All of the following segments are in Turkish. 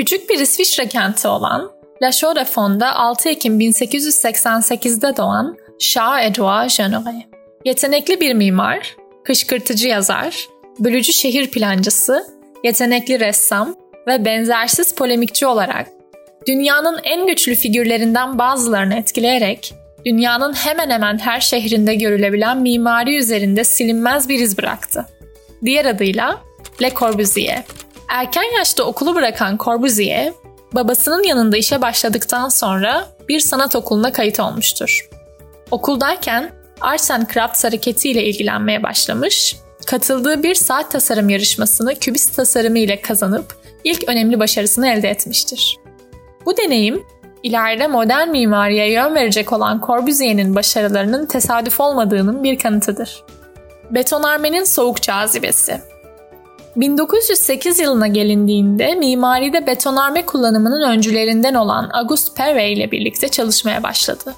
Küçük bir İsviçre kenti olan La Chaux-de-Fonds'da 6 Ekim 1888'de doğan Charles-Edouard Jeanneret. Yetenekli bir mimar, kışkırtıcı yazar, bölücü şehir plancısı, yetenekli ressam ve benzersiz polemikçi olarak dünyanın en güçlü figürlerinden bazılarını etkileyerek dünyanın hemen hemen her şehrinde görülebilen mimari üzerinde silinmez bir iz bıraktı. Diğer adıyla Le Corbusier. Erken yaşta okulu bırakan Corbusier, babasının yanında işe başladıktan sonra bir sanat okuluna kayıt olmuştur. Okuldayken Arts and Crafts hareketiyle ilgilenmeye başlamış, katıldığı bir saat tasarım yarışmasını kübist tasarımı ile kazanıp ilk önemli başarısını elde etmiştir. Bu deneyim, ileride modern mimariye yön verecek olan Corbusier'in başarılarının tesadüf olmadığının bir kanıtıdır. Betonarmenin soğuk cazibesi 1908 yılına gelindiğinde mimaride betonarme kullanımının öncülerinden olan Auguste Perret ile birlikte çalışmaya başladı.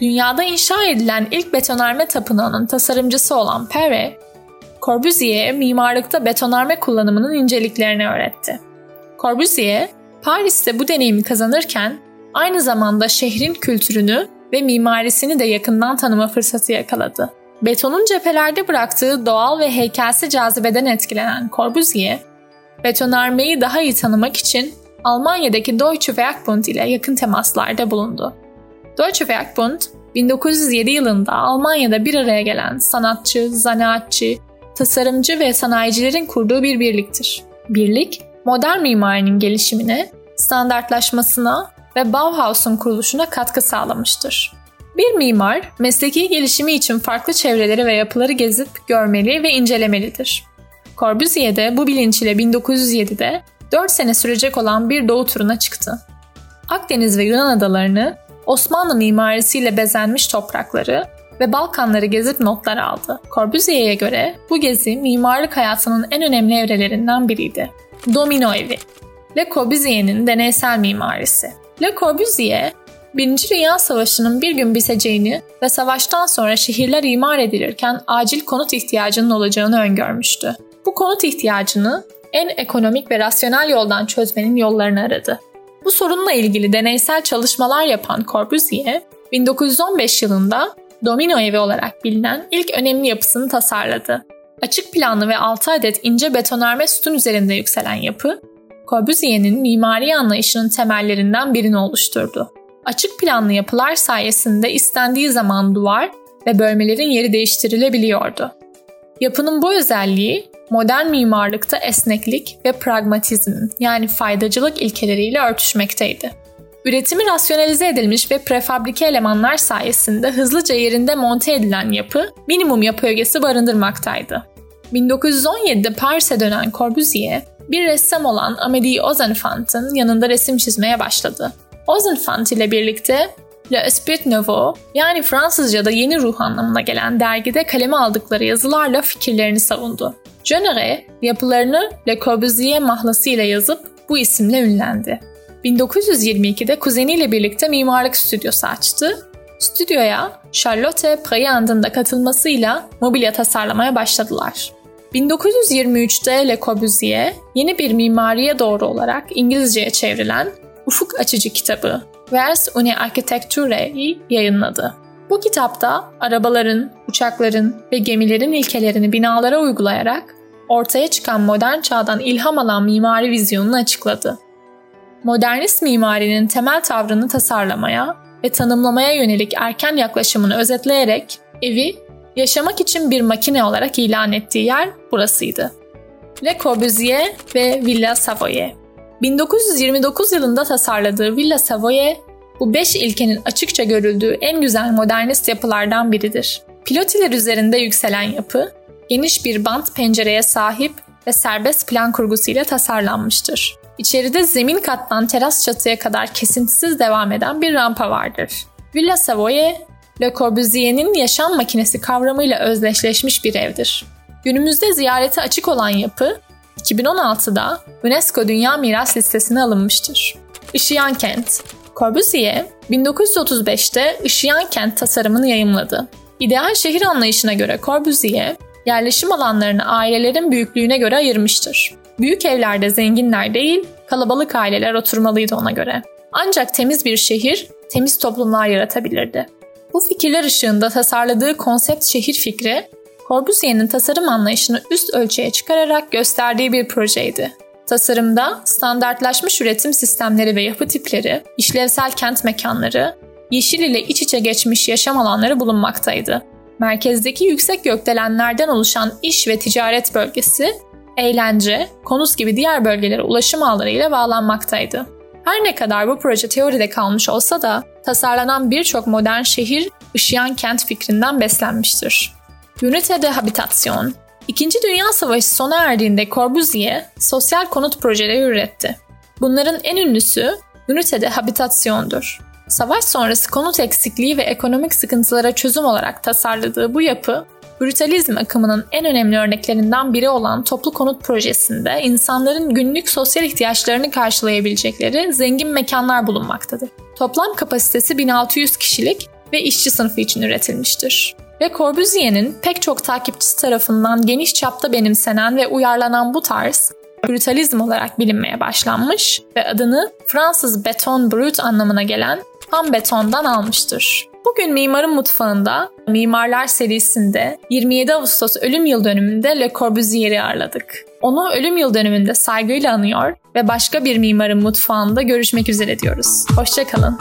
Dünyada inşa edilen ilk betonarme tapınağının tasarımcısı olan Perret, Corbusier'e mimarlıkta betonarme kullanımının inceliklerini öğretti. Corbusier, Paris'te bu deneyimi kazanırken aynı zamanda şehrin kültürünü ve mimarisini de yakından tanıma fırsatı yakaladı. Betonun cephelerde bıraktığı doğal ve heykelsi cazibeden etkilenen Corbusier, betonarmeyi daha iyi tanımak için Almanya'daki Deutsche Werkbund ile yakın temaslarda bulundu. Deutsche Werkbund, 1907 yılında Almanya'da bir araya gelen sanatçı, zanaatçı, tasarımcı ve sanayicilerin kurduğu bir birliktir. Birlik, modern mimarinin gelişimine, standartlaşmasına ve Bauhaus'un kuruluşuna katkı sağlamıştır. Bir mimar, mesleki gelişimi için farklı çevreleri ve yapıları gezip görmeli ve incelemelidir. Corbusier de bu bilinç ile 1907'de 4 sene sürecek olan bir doğu turuna çıktı. Akdeniz ve Yunan adalarını, Osmanlı mimarisiyle bezenmiş toprakları ve Balkanları gezip notlar aldı. Corbusier'e göre bu gezi mimarlık hayatının en önemli evrelerinden biriydi. Domino evi Le Corbusier'in deneysel mimarisi. Le Corbusier, Birinci Dünya Savaşı'nın bir gün biteceğini ve savaştan sonra şehirler imar edilirken acil konut ihtiyacının olacağını öngörmüştü. Bu konut ihtiyacını en ekonomik ve rasyonel yoldan çözmenin yollarını aradı. Bu sorunla ilgili deneysel çalışmalar yapan Corbusier, 1915 yılında Domino evi olarak bilinen ilk önemli yapısını tasarladı. Açık planlı ve 6 adet ince betonarme sütun üzerinde yükselen yapı, Corbusier'in mimari anlayışının temellerinden birini oluşturdu. Açık planlı yapılar sayesinde istendiği zaman duvar ve bölmelerin yeri değiştirilebiliyordu. Yapının bu özelliği modern mimarlıkta esneklik ve pragmatizmin yani faydacılık ilkeleriyle örtüşmekteydi. Üretimi rasyonalize edilmiş ve prefabrike elemanlar sayesinde hızlıca yerinde monte edilen yapı minimum yapı ögesi barındırmaktaydı. 1917'de Paris'e dönen Corbusier, bir ressam olan Amédée Ozenfant'ın yanında resim çizmeye başladı. Ozenfant ile birlikte Le Esprit Nouveau yani Fransızca'da yeni ruh anlamına gelen dergide kaleme aldıkları yazılarla fikirlerini savundu. Jeanneret yapılarını Le Corbusier mahlası ile yazıp bu isimle ünlendi. 1922'de kuzeniyle birlikte mimarlık stüdyosu açtı. Stüdyoya Charlotte Preyand'ın da katılmasıyla mobilya tasarlamaya başladılar. 1923'te Le Corbusier yeni bir mimariye doğru olarak İngilizceye çevrilen ufuk açıcı kitabı Vers une Architecture'yi yayınladı. Bu kitapta arabaların, uçakların ve gemilerin ilkelerini binalara uygulayarak ortaya çıkan modern çağdan ilham alan mimari vizyonunu açıkladı. Modernist mimarinin temel tavrını tasarlamaya ve tanımlamaya yönelik erken yaklaşımını özetleyerek evi yaşamak için bir makine olarak ilan ettiği yer burasıydı. Le Corbusier ve Villa Savoye 1929 yılında tasarladığı Villa Savoye, bu beş ilkenin açıkça görüldüğü en güzel modernist yapılardan biridir. Pilotiler üzerinde yükselen yapı, geniş bir bant pencereye sahip ve serbest plan kurgusuyla tasarlanmıştır. İçeride zemin kattan teras çatıya kadar kesintisiz devam eden bir rampa vardır. Villa Savoye, Le Corbusier'in yaşam makinesi kavramıyla özdeşleşmiş bir evdir. Günümüzde ziyarete açık olan yapı, 2016'da UNESCO Dünya Miras Listesi'ne alınmıştır. Işıyan Kent Corbusier, 1935'te Işıyan Kent tasarımını yayımladı. İdeal şehir anlayışına göre Corbusier, yerleşim alanlarını ailelerin büyüklüğüne göre ayırmıştır. Büyük evlerde zenginler değil, Kalabalık aileler oturmalıydı ona göre. Ancak temiz bir şehir, temiz toplumlar yaratabilirdi. Bu fikirler ışığında tasarladığı konsept şehir fikri, Corbusier'in tasarım anlayışını üst ölçüye çıkararak gösterdiği bir projeydi. Tasarımda standartlaşmış üretim sistemleri ve yapı tipleri, işlevsel kent mekanları, yeşil ile iç içe geçmiş yaşam alanları bulunmaktaydı. Merkezdeki yüksek gökdelenlerden oluşan iş ve ticaret bölgesi, eğlence, konus gibi diğer bölgelere ulaşım ağlarıyla bağlanmaktaydı. Her ne kadar bu proje teoride kalmış olsa da tasarlanan birçok modern şehir ışıyan kent fikrinden beslenmiştir. Unité de Habitation İkinci Dünya Savaşı sona erdiğinde Corbusier sosyal konut projeleri üretti. Bunların en ünlüsü Unité de Habitation'dur. Savaş sonrası konut eksikliği ve ekonomik sıkıntılara çözüm olarak tasarladığı bu yapı, brutalizm akımının en önemli örneklerinden biri olan toplu konut projesinde insanların günlük sosyal ihtiyaçlarını karşılayabilecekleri zengin mekanlar bulunmaktadır. Toplam kapasitesi 1600 kişilik ve işçi sınıfı için üretilmiştir. Ve Corbusier'in pek çok takipçisi tarafından geniş çapta benimsenen ve uyarlanan bu tarz brutalizm olarak bilinmeye başlanmış ve adını Fransız beton brut anlamına gelen ham betondan almıştır. Bugün Mimarın Mutfağı'nda Mimarlar serisinde 27 Ağustos ölüm yıl dönümünde Le Corbusier'i ağırladık. Onu ölüm yıl dönümünde saygıyla anıyor ve başka bir mimarın mutfağında görüşmek üzere diyoruz. Hoşçakalın.